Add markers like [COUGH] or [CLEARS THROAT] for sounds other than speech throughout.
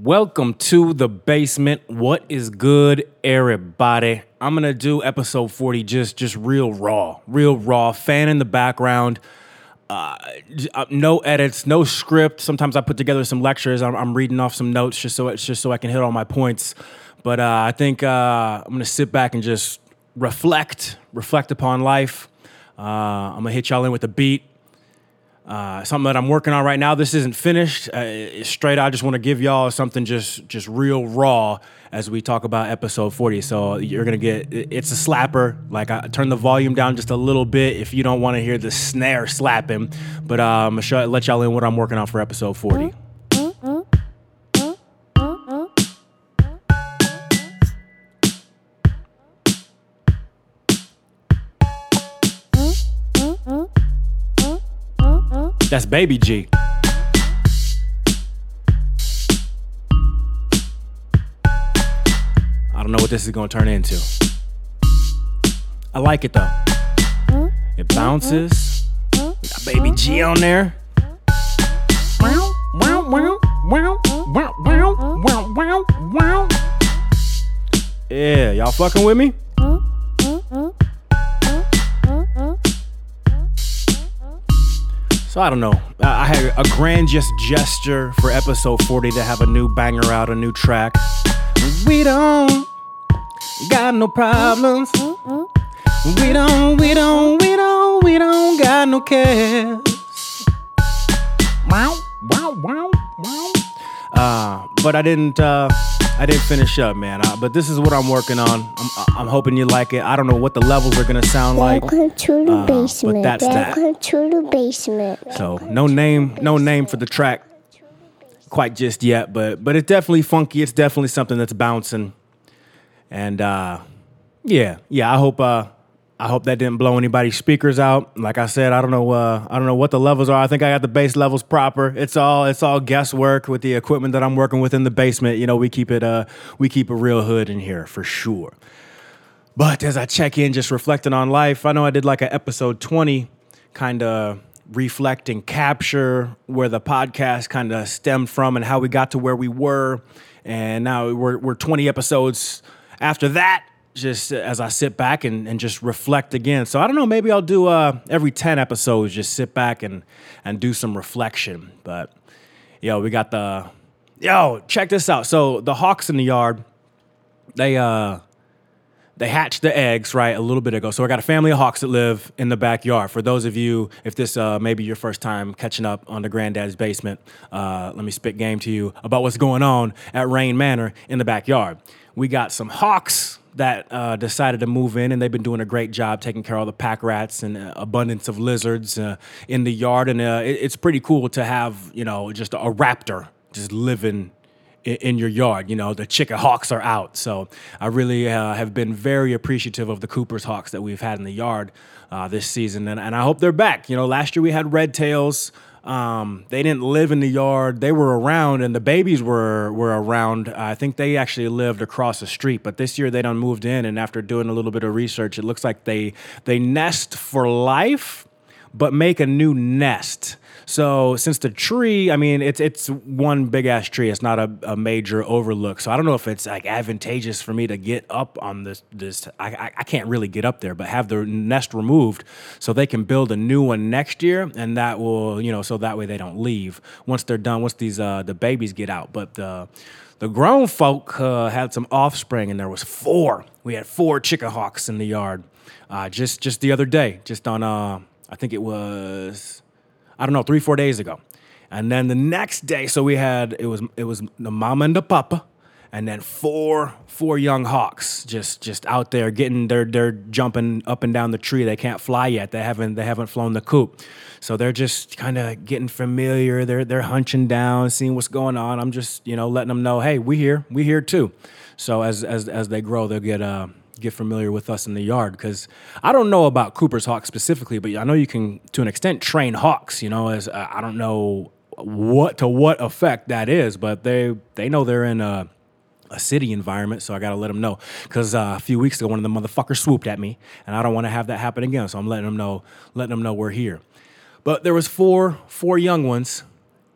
Welcome to the basement. What is good, everybody? I'm gonna do episode 40 just just real raw, real raw. Fan in the background. Uh, uh, no edits, no script. Sometimes I put together some lectures. I'm, I'm reading off some notes just so it's just so I can hit all my points. But uh, I think uh, I'm gonna sit back and just reflect, reflect upon life. Uh, I'm gonna hit y'all in with a beat. Uh, something that I'm working on right now. This isn't finished. Uh, straight. I just want to give y'all something just just real raw as we talk about episode 40. So you're gonna get it's a slapper. Like I turn the volume down just a little bit if you don't want to hear the snare slapping. But uh, I'm gonna let y'all in what I'm working on for episode 40. That's Baby G. I don't know what this is gonna turn into. I like it though. It bounces. We got Baby G on there. Yeah, y'all fucking with me? So I don't know. I had a grand just gesture for episode 40 to have a new banger out, a new track. We don't got no problems. We don't, we don't, we don't, we don't got no cares. Wow, wow, wow, wow. Uh, but I didn't. Uh, I didn't finish up, man. Uh, but this is what I'm working on. I'm, I'm hoping you like it. I don't know what the levels are gonna sound like. Welcome to the Uh, but basement. that's that. Welcome to the basement. So no name, no name for the track quite just yet, but but it's definitely funky. It's definitely something that's bouncing. And uh yeah, yeah, I hope uh I hope that didn't blow anybody's speakers out. Like I said, I don't know uh I don't know what the levels are. I think I got the bass levels proper. It's all it's all guesswork with the equipment that I'm working with in the basement. You know, we keep it uh we keep a real hood in here for sure. But as I check in, just reflecting on life, I know I did like an episode 20, kind of reflect and capture where the podcast kind of stemmed from and how we got to where we were. And now we're, we're 20 episodes after that, just as I sit back and, and just reflect again. So I don't know, maybe I'll do uh, every 10 episodes, just sit back and, and do some reflection. But yo, we got the, yo, check this out. So the Hawks in the yard, they, uh, they hatched the eggs right a little bit ago. So I got a family of hawks that live in the backyard. For those of you, if this uh, may be your first time catching up on the Grandad's Basement, uh, let me spit game to you about what's going on at Rain Manor in the backyard. We got some hawks that uh, decided to move in, and they've been doing a great job taking care of all the pack rats and uh, abundance of lizards uh, in the yard. And uh, it- it's pretty cool to have you know just a raptor just living in, in your yard. You know, the chicken hawks are out. So I really uh, have been very appreciative of the Cooper's hawks that we've had in the yard uh, this season, and, and I hope they're back. You know, last year we had red tails. Um, they didn't live in the yard; they were around, and the babies were were around. I think they actually lived across the street, but this year they done moved in, and after doing a little bit of research, it looks like they they nest for life but make a new nest. So since the tree, I mean, it's it's one big ass tree. It's not a, a major overlook. So I don't know if it's like advantageous for me to get up on this. This I, I I can't really get up there, but have the nest removed so they can build a new one next year, and that will you know so that way they don't leave once they're done. Once these uh, the babies get out, but the the grown folk uh, had some offspring, and there was four. We had four chicken hawks in the yard uh, just just the other day, just on uh, I think it was I don't know three four days ago, and then the next day, so we had it was it was the mama and the papa, and then four four young hawks just just out there getting they're they're jumping up and down the tree. They can't fly yet. They haven't they haven't flown the coop, so they're just kind of getting familiar. They're they're hunching down, seeing what's going on. I'm just you know letting them know, hey, we here, we here too. So as as as they grow, they'll get uh get familiar with us in the yard because I don't know about Cooper's hawk specifically, but I know you can to an extent train hawks. You know, as uh, I don't know what to what effect that is, but they they know they're in a a city environment, so I gotta let them know. Because uh, a few weeks ago, one of the motherfuckers swooped at me, and I don't want to have that happen again. So I'm letting them know, letting them know we're here. But there was four four young ones,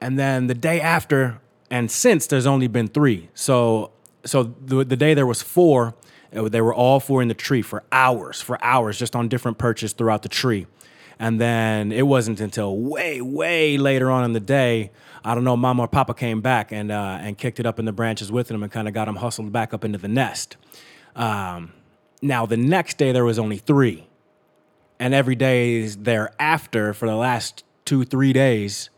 and then the day after, and since there's only been three. So so the, the day there was four, they were all four in the tree for hours, for hours, just on different perches throughout the tree. And then it wasn't until way, way later on in the day, I don't know, mama or papa came back and uh, and kicked it up in the branches with them and kind of got them hustled back up into the nest. Um, now the next day there was only three, and every day thereafter for the last two three days,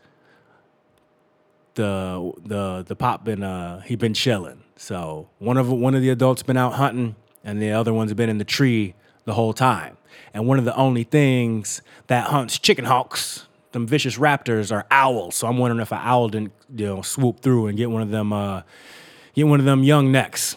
the the the pop been uh he been chilling. So one of one of the adults been out hunting, and the other one's been in the tree the whole time. And one of the only things that hunts chicken hawks, them vicious raptors, are owls. So I'm wondering if an owl didn't you know swoop through and get one of them uh get one of them young necks.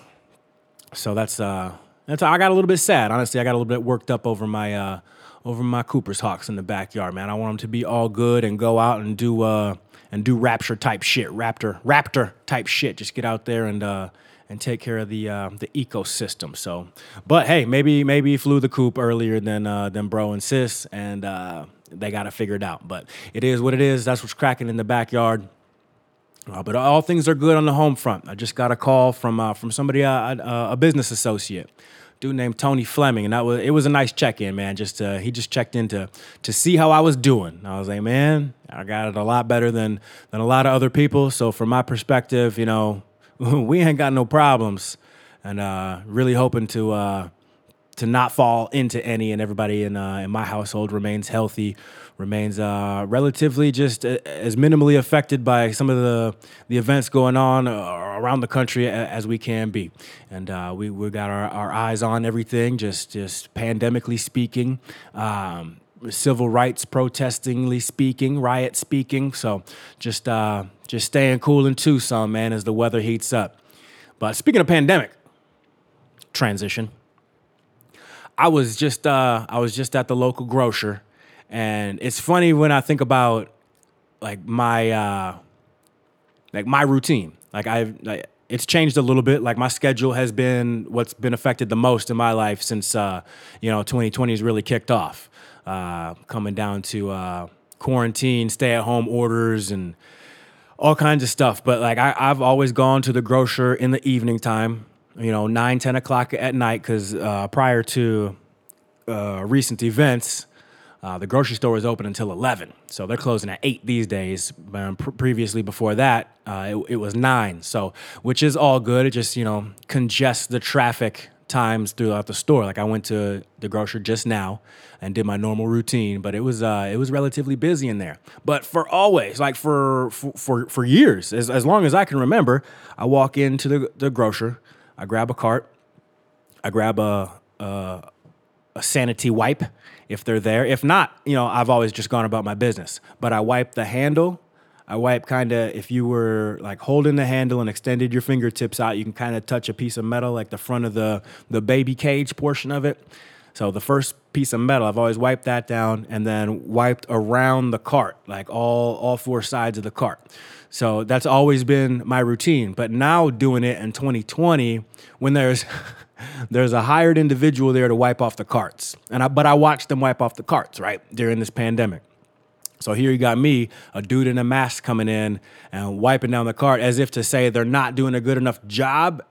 So that's uh that's I got a little bit sad. Honestly, I got a little bit worked up over my uh over my Cooper's Hawks in the backyard, man. I want them to be all good and go out and do uh and do rapture type shit, raptor raptor type shit. Just get out there and uh and take care of the uh, the ecosystem. So, but hey, maybe maybe he flew the coop earlier than uh, than bro and sis, and uh, they got to figure it out. But it is what it is. That's what's cracking in the backyard. Uh, but all things are good on the home front. I just got a call from uh, from somebody, uh, uh, a business associate, dude named Tony Fleming, and that was it was a nice check in, man. Just uh, he just checked in to to see how I was doing. I was like, man, I got it a lot better than than a lot of other people. So from my perspective, you know, [LAUGHS] we ain't got no problems, and uh, really hoping to uh, to not fall into any, and everybody in uh, in my household remains healthy remains uh, relatively just uh, as minimally affected by some of the the events going on uh, around the country as we can be, and we we got our, our eyes on everything, just just pandemically speaking. Um, civil rights protestingly speaking, riot speaking. So just uh, just staying cool in Tucson, man, as the weather heats up. But speaking of pandemic, transition. I was just uh, I was just at the local grocer and it's funny when I think about like my uh, like my routine. Like I've like, it's changed a little bit. Like my schedule has been what's been affected the most in my life since uh, you know 2020 has really kicked off. Uh, coming down to uh, quarantine, stay at home orders, and all kinds of stuff. But like I, have always gone to the grocer in the evening time. You know, nine, 10 o'clock at night, because uh, prior to uh, recent events, uh, the grocery store is open until 11, so they're closing at 8 these days. Um, pr- previously, before that, it, it, was 9, so which is all good. It just, you know, congests the traffic times throughout the store. Like I went to the grocery just now and did my normal routine, but it was uh, it was relatively busy in there. But for always, like for for for, for years, as, as long as I can remember, I walk into the, the grocer, I grab a cart, I grab a, a a sanity wipe if they're there. If not, you know, I've always just gone about my business. But I wipe the handle. I wipe kind of if you were like holding the handle and extended your fingertips out, you can kind of touch a piece of metal like the front of the the baby cage portion of it. So the first piece of metal, I've always wiped that down and then wiped around the cart, like all all four sides of the cart. So that's always been my routine. But now doing it in 2020, when there's [LAUGHS] there's a hired individual there to wipe off the carts. And I, but I watched them wipe off the carts, right, during this pandemic. So here you got me, a dude in a mask coming in and wiping down the cart as if to say they're not doing a good enough job,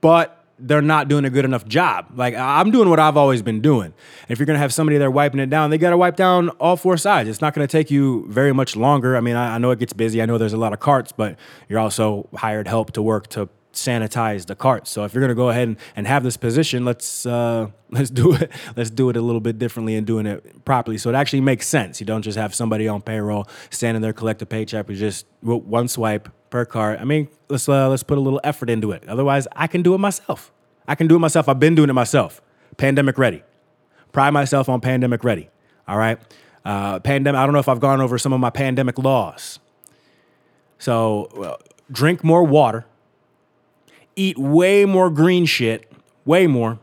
but they're not doing a good enough job. Like I'm doing what I've always been doing. If you're gonna have somebody there wiping it down, they gotta wipe down all four sides. It's not gonna take you very much longer. I mean, I, I know it gets busy. I know there's a lot of carts, but you're also hired help to work to sanitize the cart. So if you're gonna go ahead and, and have this position, let's uh, [LAUGHS] let's do it. Let's do it a little bit differently and doing it properly. So it actually makes sense. You don't just have somebody on payroll standing there collect a paycheck. You just one swipe per cart. I mean, let's uh, let's put a little effort into it. Otherwise, I can do it myself. I can do it myself. I've been doing it myself. Pandemic ready. Pride myself on pandemic ready. All right. Uh, pandemic. I don't know if I've gone over some of my pandemic laws. So, uh, drink more water eat way more green shit, way more.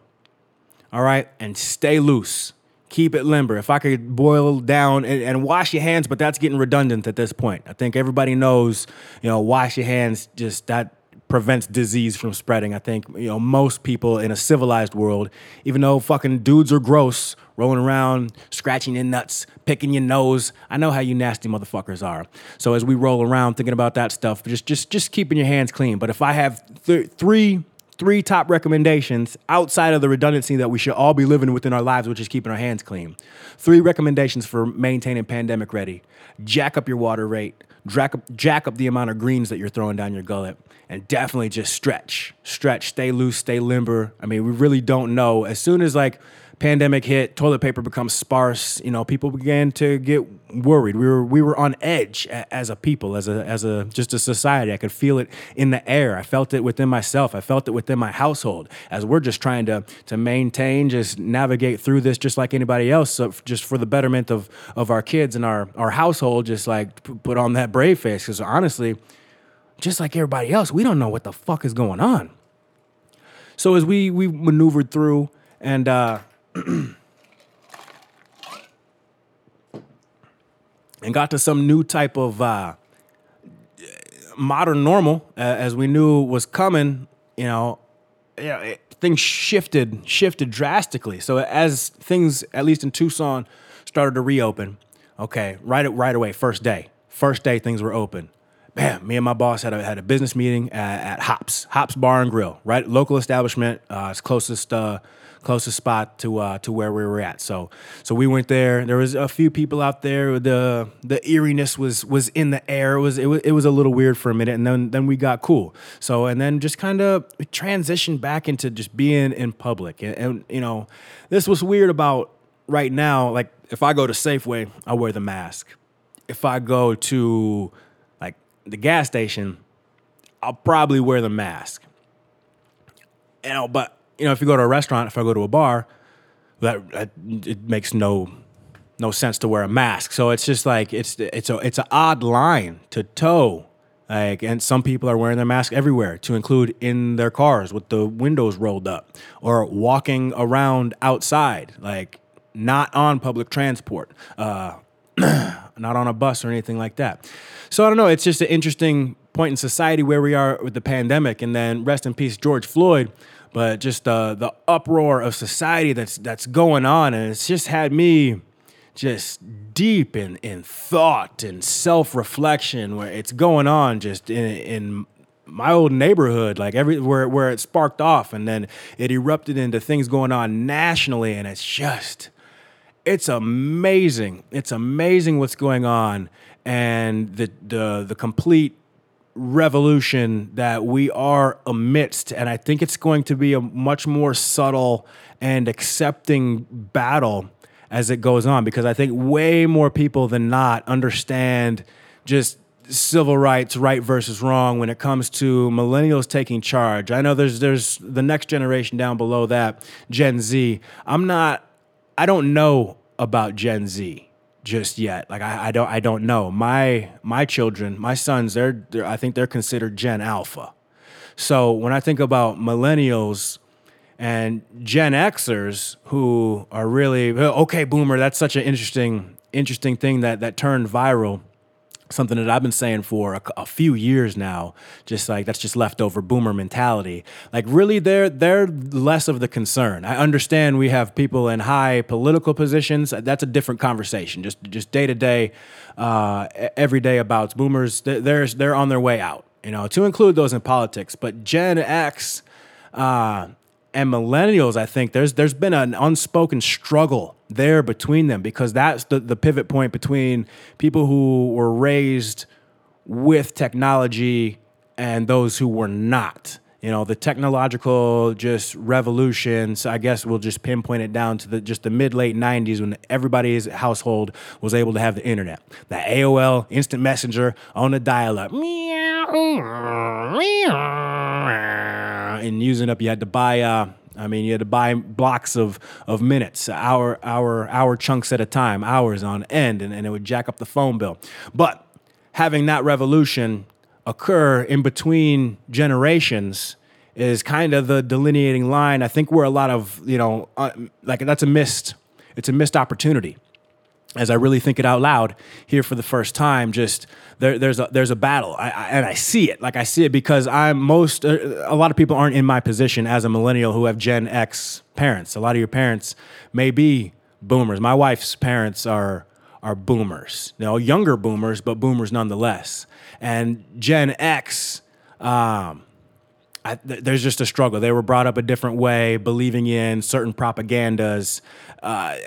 All right, and stay loose. Keep it limber. If I could boil down and, and, wash your hands, but that's getting redundant at this point. I think everybody knows, you know, wash your hands. Just that prevents disease from spreading. I think you know most people in a civilized world, even though fucking dudes are gross, rolling around, scratching your nuts, picking your nose. I know how you nasty motherfuckers are. So as we roll around thinking about that stuff, just just just keeping your hands clean. But if I have th- three three top recommendations outside of the redundancy that we should all be living within our lives, which is keeping our hands clean. Three recommendations for maintaining pandemic ready: jack up your water rate, jack up, jack up the amount of greens that you're throwing down your gullet, and definitely just stretch, stretch, stay loose, stay limber. I mean, we really don't know. As soon as like pandemic hit, toilet paper becomes sparse. You know, people began to get worried. We were we were on edge as a people, as a as a just a society. I could feel it in the air. I felt it within myself. I felt it within my household. As we're just trying to to maintain, just navigate through this, just like anybody else, so just for the betterment of of our kids and our our household. Just like put on that brave face, because honestly, just like everybody else, we don't know what the fuck is going on. So as we we maneuvered through and. uh [CLEARS THROAT] and got to some new type of uh, modern normal uh, as we knew was coming. You know, know it, things shifted shifted drastically. So as things, at least in Tucson, started to reopen, okay, right right away, first day, first day things were open. Bam! Me and my boss had a had a business meeting at, at Hops Hops Bar and Grill, right, local establishment. Uh, it's closest. Uh, closest spot to uh, to where we were at. So so we went there. There was a few people out there. The the eeriness was was in the air. It was it was, it was a little weird for a minute, and then then we got cool. So and then just kind of transitioned back into just being in public. And, and you know, this was weird about right now. Like if I go to Safeway, I wear the mask. If I go to like the gas station, I'll probably wear the mask. You know, but you know, if you go to a restaurant, if I go to a bar, that, that it makes no no sense to wear a mask. So it's just like it's it's a it's an odd line to toe. Like, and some people are wearing their mask everywhere, to include in their cars with the windows rolled up, or walking around outside, like not on public transport, uh, [CLEARS THROAT] not on a bus or anything like that. So I don't know. It's just an interesting point in society where we are with the pandemic, and then rest in peace, George Floyd but just the the uproar of society that's that's going on, and it's just had me just deep in in thought and self reflection, where it's going on just in in my old neighborhood, like every where where it sparked off, and then it erupted into things going on nationally, and it's just it's amazing. It's amazing what's going on, and the the the complete revolution that we are amidst. And I think it's going to be a much more subtle and accepting battle as it goes on because I think way more people than not understand just civil rights, right versus wrong when it comes to millennials taking charge. I know there's there's the next generation down below that, Gen Z. I'm not I don't know about Gen Z just yet. Like I, I don't I don't know. My my children, my sons, they're, they're I think they're considered Gen Alpha. So when I think about millennials and Gen Xers who are really okay, boomer, that's such an interesting interesting thing that that turned viral something that I've been saying for a, a, few years now. Just like that's just leftover boomer mentality. Like really, they're they're less of the concern. I understand we have people in high political positions. That's a different conversation. Just just day to day, uh, every day about boomers. They're they're on their way out. You know, to include those in politics. But Gen X. Uh, and millennials, I think there's there's been an unspoken struggle there between them because that's the, the pivot point between people who were raised with technology and those who were not. You know, the technological just revolutions, I guess we'll just pinpoint it down to the just the mid late 90s when everybody's household was able to have the internet. The AOL instant messenger on the dial up. And using up, you had to buy uh, I mean, you had to buy blocks of, of minutes, hour, hour, hour chunks at a time, hours on end, and, and it would jack up the phone bill. But having that revolution occur in between generations is kind of the delineating line. I think where a lot of, you know, uh, like that's a missed, it's a missed opportunity. as I really think it out loud here for the first time, just there, there's a there's a battle, I, I, and I see it. Like I see it because I'm most uh, a lot of people aren't in my position as a millennial who have Gen X parents. A lot of your parents may be boomers. My wife's parents are are boomers, you know, younger boomers, but boomers nonetheless. And Gen X, um, I, th- there's just a struggle. They were brought up a different way, believing in certain propagandas, uh,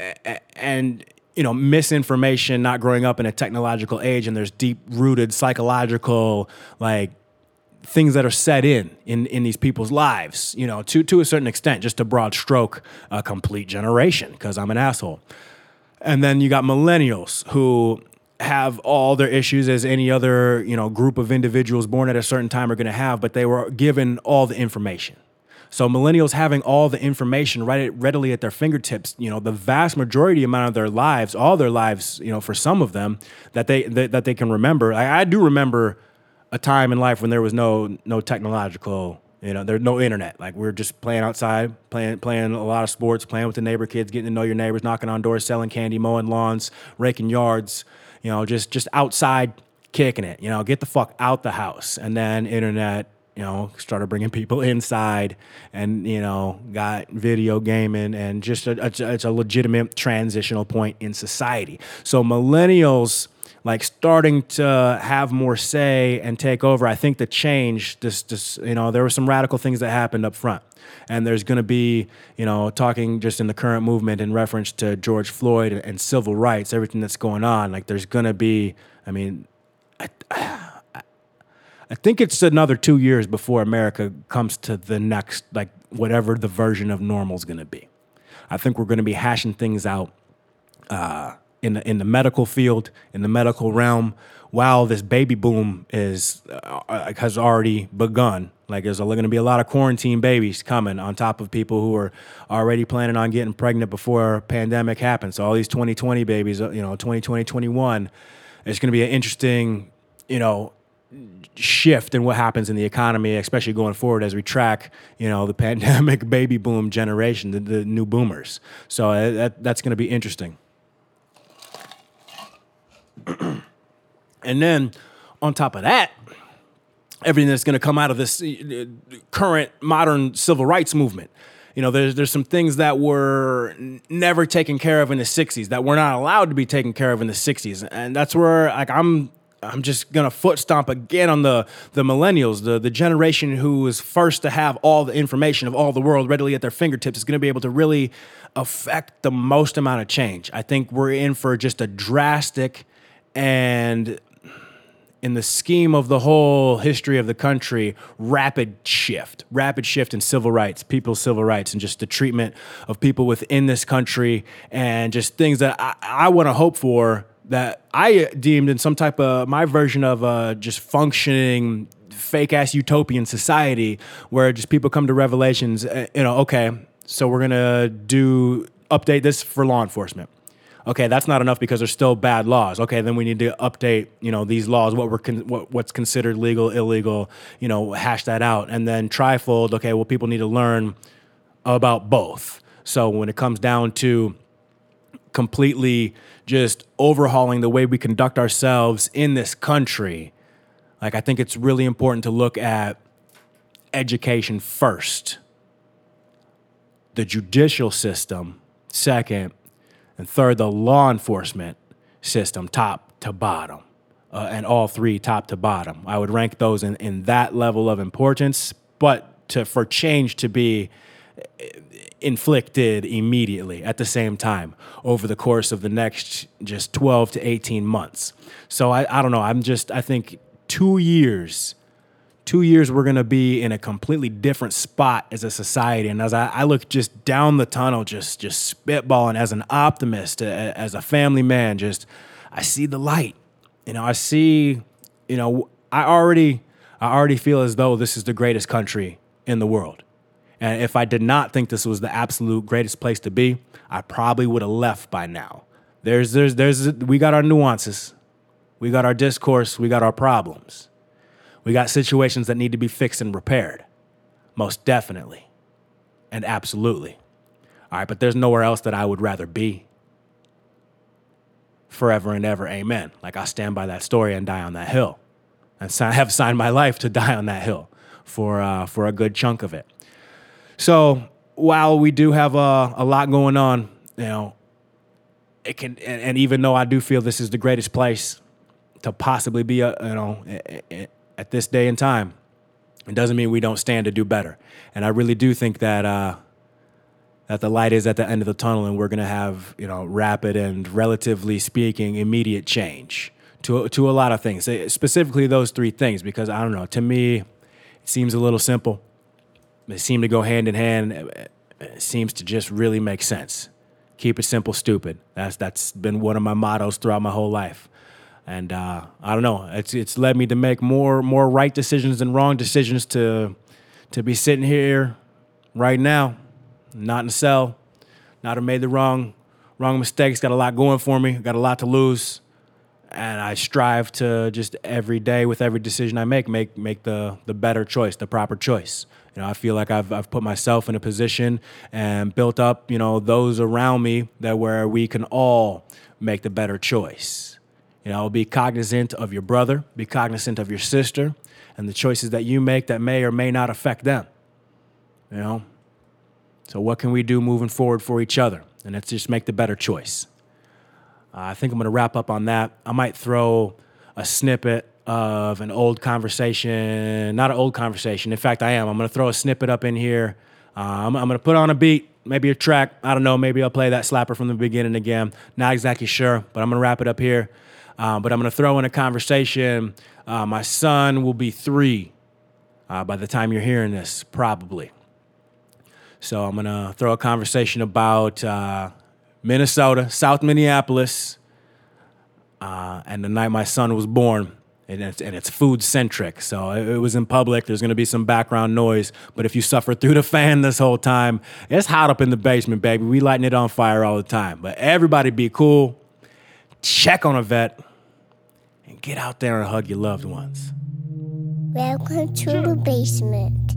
and you know, misinformation, not growing up in a technological age, and there's deep rooted psychological like things that are set in in in these people's lives. You know, to to a certain extent, just a broad stroke, a complete generation. Because I'm an asshole. And then you got millennials who have all their issues as any other you know group of individuals born at a certain time are going to have, but they were given all the information. So millennials having all the information right readily at their fingertips, you know, the vast majority amount of their lives, all their lives, you know, for some of them that they that, that they can remember. I, I do remember a time in life when there was no no technological you know, there's no internet. Like we're just playing outside, playing playing a lot of sports, playing with the neighbor kids, getting to know your neighbors, knocking on doors, selling candy, mowing lawns, raking yards. You know, just just outside kicking it. You know, get the fuck out the house, and then internet you know, started bringing people [LAUGHS] inside and, you know, got video gaming and just a, a, it's a legitimate transitional point in society. So millennials like starting to have more say and take over. I think the change, this, this, you know, there were some radical things that happened up front. And there's going to be, you know, talking just in the current movement in reference to George Floyd and civil rights, everything that's going on. Like, there's going to be, I mean, I, think it's another two years before America comes to the next, like whatever the version of normal is going to be. I think we're going to be hashing things out uh, in the in the medical field, in the medical realm, while this baby boom is uh, has already begun. Like there's going to be a lot of quarantine babies coming on top of people who are already planning on getting pregnant before pandemic happens. So all these 2020 babies, uh, you know, 2020, 21, it's going to be an interesting, you know, shift in what happens in the economy, especially going forward as we track, you know, the [LAUGHS] pandemic baby boom generation, the, the new boomers. So uh, that, that's going to be interesting. [CLEARS THROAT] and then on top of that, everything that's going to come out of this uh, current modern civil rights movement. You know, there's there's some things that were never taken care of in the '60s that were not allowed to be taken care of in the '60s, and that's where like I'm I'm just gonna foot stomp again on the the millennials, the the generation who is first to have all the information of all the world readily at their fingertips is gonna be able to really affect the most amount of change. I think we're in for just a drastic and in the scheme of the whole history of the country, rapid shift, rapid shift in civil rights, people's civil rights, and just the treatment of people within this country, and just things that I, I want to hope for that I deemed in some type of my version of uh, just functioning fake ass utopian society where just people come to revelations, uh, you know, okay, so we're gonna do update this for law enforcement. Okay, that's not enough because there's still bad laws. Okay, then we need to update, you know, these laws, what we're con- what, what's considered legal, illegal, you know, hash that out, and then trifold. Okay, well, people need to learn about both. So when it comes down to completely just overhauling the way we conduct ourselves in this country, like I think it's really important to look at education first, the judicial system second, and third, the law enforcement system top to bottom. Uh, and all three top to bottom. I would rank those in, in that level of importance, but to for change to be inflicted immediately at the same time over the course of the next just 12 to 18 months. So I, I don't know. I'm just, I think two years, two years, we're going to be in a completely different spot as a society. And as I, I look just down the tunnel, just, just spitballing as an optimist, as a family man, just, I see the light. You know, I see, you know, I already, I already feel as though this is the greatest country in the world. And if I did not think this was the absolute greatest place to be, I probably would have left by now. There's, there's, there's, we got our nuances, we got our discourse, we got our problems, we got situations that need to be fixed and repaired, most definitely, and absolutely. All right, but there's nowhere else that I would rather be. forever and ever. Amen. Like I stand by that story and die on that hill, and si- [LAUGHS] have signed my life to die on that hill for uh, for a good chunk of it. So while we do have a, a lot going on, you know, it can, and, and even though I do feel this is the greatest place to possibly be, a, you know, at this day and time, it doesn't mean we don't stand to do better. And I really do think that uh, that the light is at the end of the tunnel, and we're going to have, you know, rapid and relatively speaking, immediate change to to a lot of things. Eh, Specifically, those three things, because I don't know. To me, it seems a little simple. They seem to go hand in hand. It seems to just really make sense. Keep it simple, stupid. That's that's been one of my mottos throughout my whole life. And uh, I don't know. It's it's led me to make more more right decisions than wrong decisions. To to be sitting here right now, not in a cell, not have made the wrong wrong mistakes. Got a lot going for me. Got a lot to lose and I strive to just every day with every decision I make make make the the better choice, the proper choice. You know, I feel like I've I've put myself in a position and built up, you know, those around me that where we can all make the better choice. You know, be cognizant of your brother, be cognizant of your sister, and the choices that you make that may or may not affect them. You know? So what can we do moving forward for each other? And let's just make the better choice. Uh, I think I'm going to wrap up on that. I might throw a snippet of an old conversation, not an old conversation. In fact, I am. I'm going to throw a snippet up in here. Uh, I'm, I'm going to put on a beat, maybe a track. I don't know. Maybe I'll play that slapper from the beginning again. Not exactly sure, but I'm going to wrap it up here. Uh, but I'm going to throw in a conversation. Uh, my son will be three uh, by the time you're hearing this, probably. So I'm gonna throw a conversation about uh, Minnesota, South Minneapolis, uh, and the night my son was born. And it's, and it's food centric, so it, it was in public. There's gonna be some background noise, but if you suffer through the fan [LAUGHS] this whole time, it's hot up in the basement, baby. We lighting it on fire all the time. But everybody be cool, check on a vet, and get out there and hug your loved ones. Welcome to the basement.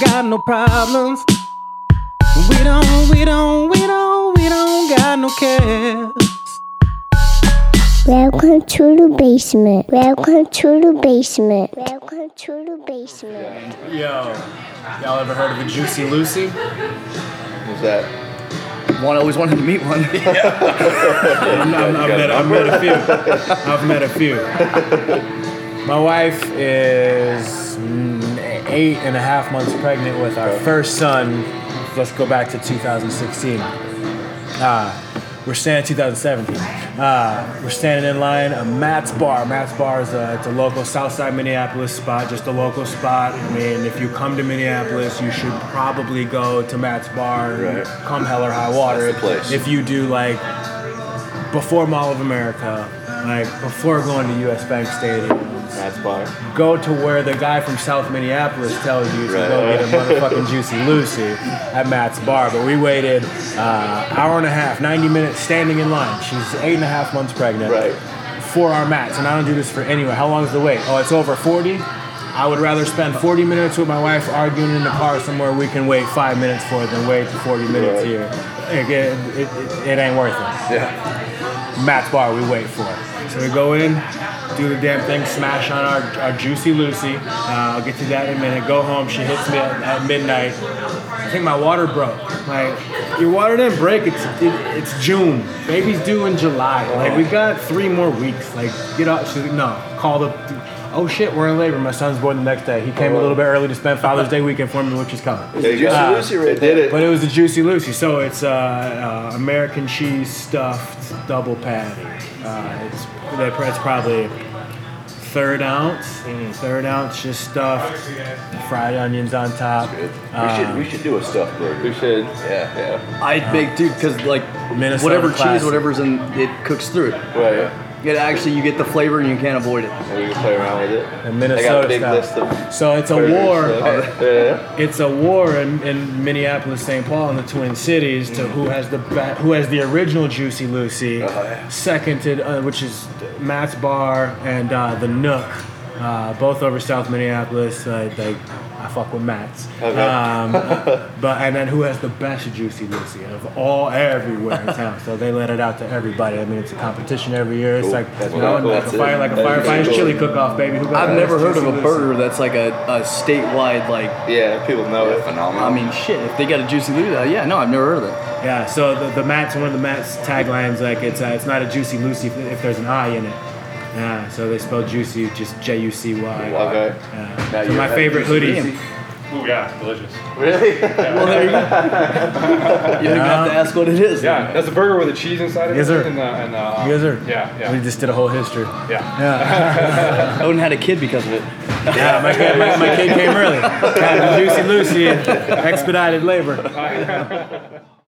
Got no problems. We don't, we don't, we don't, we don't got no cares. Welcome to the basement. Welcome to the basement. Welcome to the basement. Yo, y'all ever heard of a Juicy Lucy? Who's that? One always wanted to meet one. [LAUGHS] I've, I've, I've met, I've met a few. I've met a few. My wife is mm, eight and a half months pregnant with our first son. Let's go back to 2016. Uh, we're standing 2017. Uh, we're standing in line at Matt's Bar. Matt's Bar is a, it's a local Southside Minneapolis spot, just a local spot. I mean, if you come to Minneapolis, you should probably go to Matt's Bar. Right. Come hell or high water. That's the place. If you do like before Mall of America, like before going to US Bank Stadium, Matt's bar. go to where the guy from South Minneapolis tells you to Right. go get a motherfucking Juicy Lucy at Matt's bar. But we waited uh, hour and a half, 90 minutes standing in line. She's eight and a half months pregnant. Right. For our mats, and I don't do this for anyone. How long is the wait? Oh, it's over 40. I would rather spend 40 minutes with my wife arguing in the car somewhere we can wait five minutes for it than wait the 40 minutes Right. here. It, it, it, it ain't worth it. Yeah. Matt's bar we wait for. It. So we go in, do the damn thing, smash on our, our Juicy Lucy. Uh, I'll get to that in a minute. Go home. She hits me at, at midnight. I think my water broke. Like your water didn't break. It's it, it's June. Baby's due in July. Like we got three more weeks. Like get up. She's like, no. Call the. Oh shit, we're in labor. My son's born the next day. He came a little bit early to spend Father's Day weekend for me, which is coming. There you go. Ah. Lucy right did it. But it was the Juicy Lucy. So it's uh, uh, American cheese stuffed double patty. Uh, it's it's probably third ounce, mm. third ounce just stuffed, fried onions on top. Good. we should we should do a stuffed burger. We should. Yeah, yeah. I'd make dude because like Minnesota whatever classic. cheese, whatever's in it cooks through it. Right. It actually you get the flavor and you can't avoid it. And we can play around with it. And I got a Minnesota big style. list of So it's a war. so- yeah. It's a war in, in Minneapolis, St. Paul, and the Twin Cities to who has the ba- who has the original Juicy Lucy, Oh, yeah. seconded, uh, which is Matt's Bar and uh, the Nook, uh, both over South Minneapolis. Uh, they, I fuck with Matt's. Okay. Um, [LAUGHS] but and then who has the best Juicy Lucy of all everywhere in town? So they let it out to everybody. I mean, it's a competition every year. It's Cool. like That's you know, cool. like a fire, it. like a That's really firefighter's cool. chili cook-off, baby. Who got I've never heard of a Lucy? burger that's like a, a statewide like. Yeah, people know it. Phenomenal. I mean, shit. If they got a juicy Lucy, uh, yeah, no, I've never heard of it. Yeah, so the, the Matt's one of the Matt's taglines like it's uh, it's not a juicy Lucy if, if there's an I in it. Yeah, so they spell juicy just J U C Y. Okay. Yeah. Now So my favorite hoodie. Juicy Ooh, yeah, delicious. Really? [LAUGHS] Well, there you go. you don't even have to ask what it is. Yeah, that's a burger with a cheese inside of Yes, it. sir. And the, and the, um, Yes, sir. Yeah, yeah. We just did a whole history. yeah. Yeah. [LAUGHS] Oden had a kid because of it. Yeah, my kid, my, my kid came early. Got the juicy Lucy, expedited labor. [LAUGHS]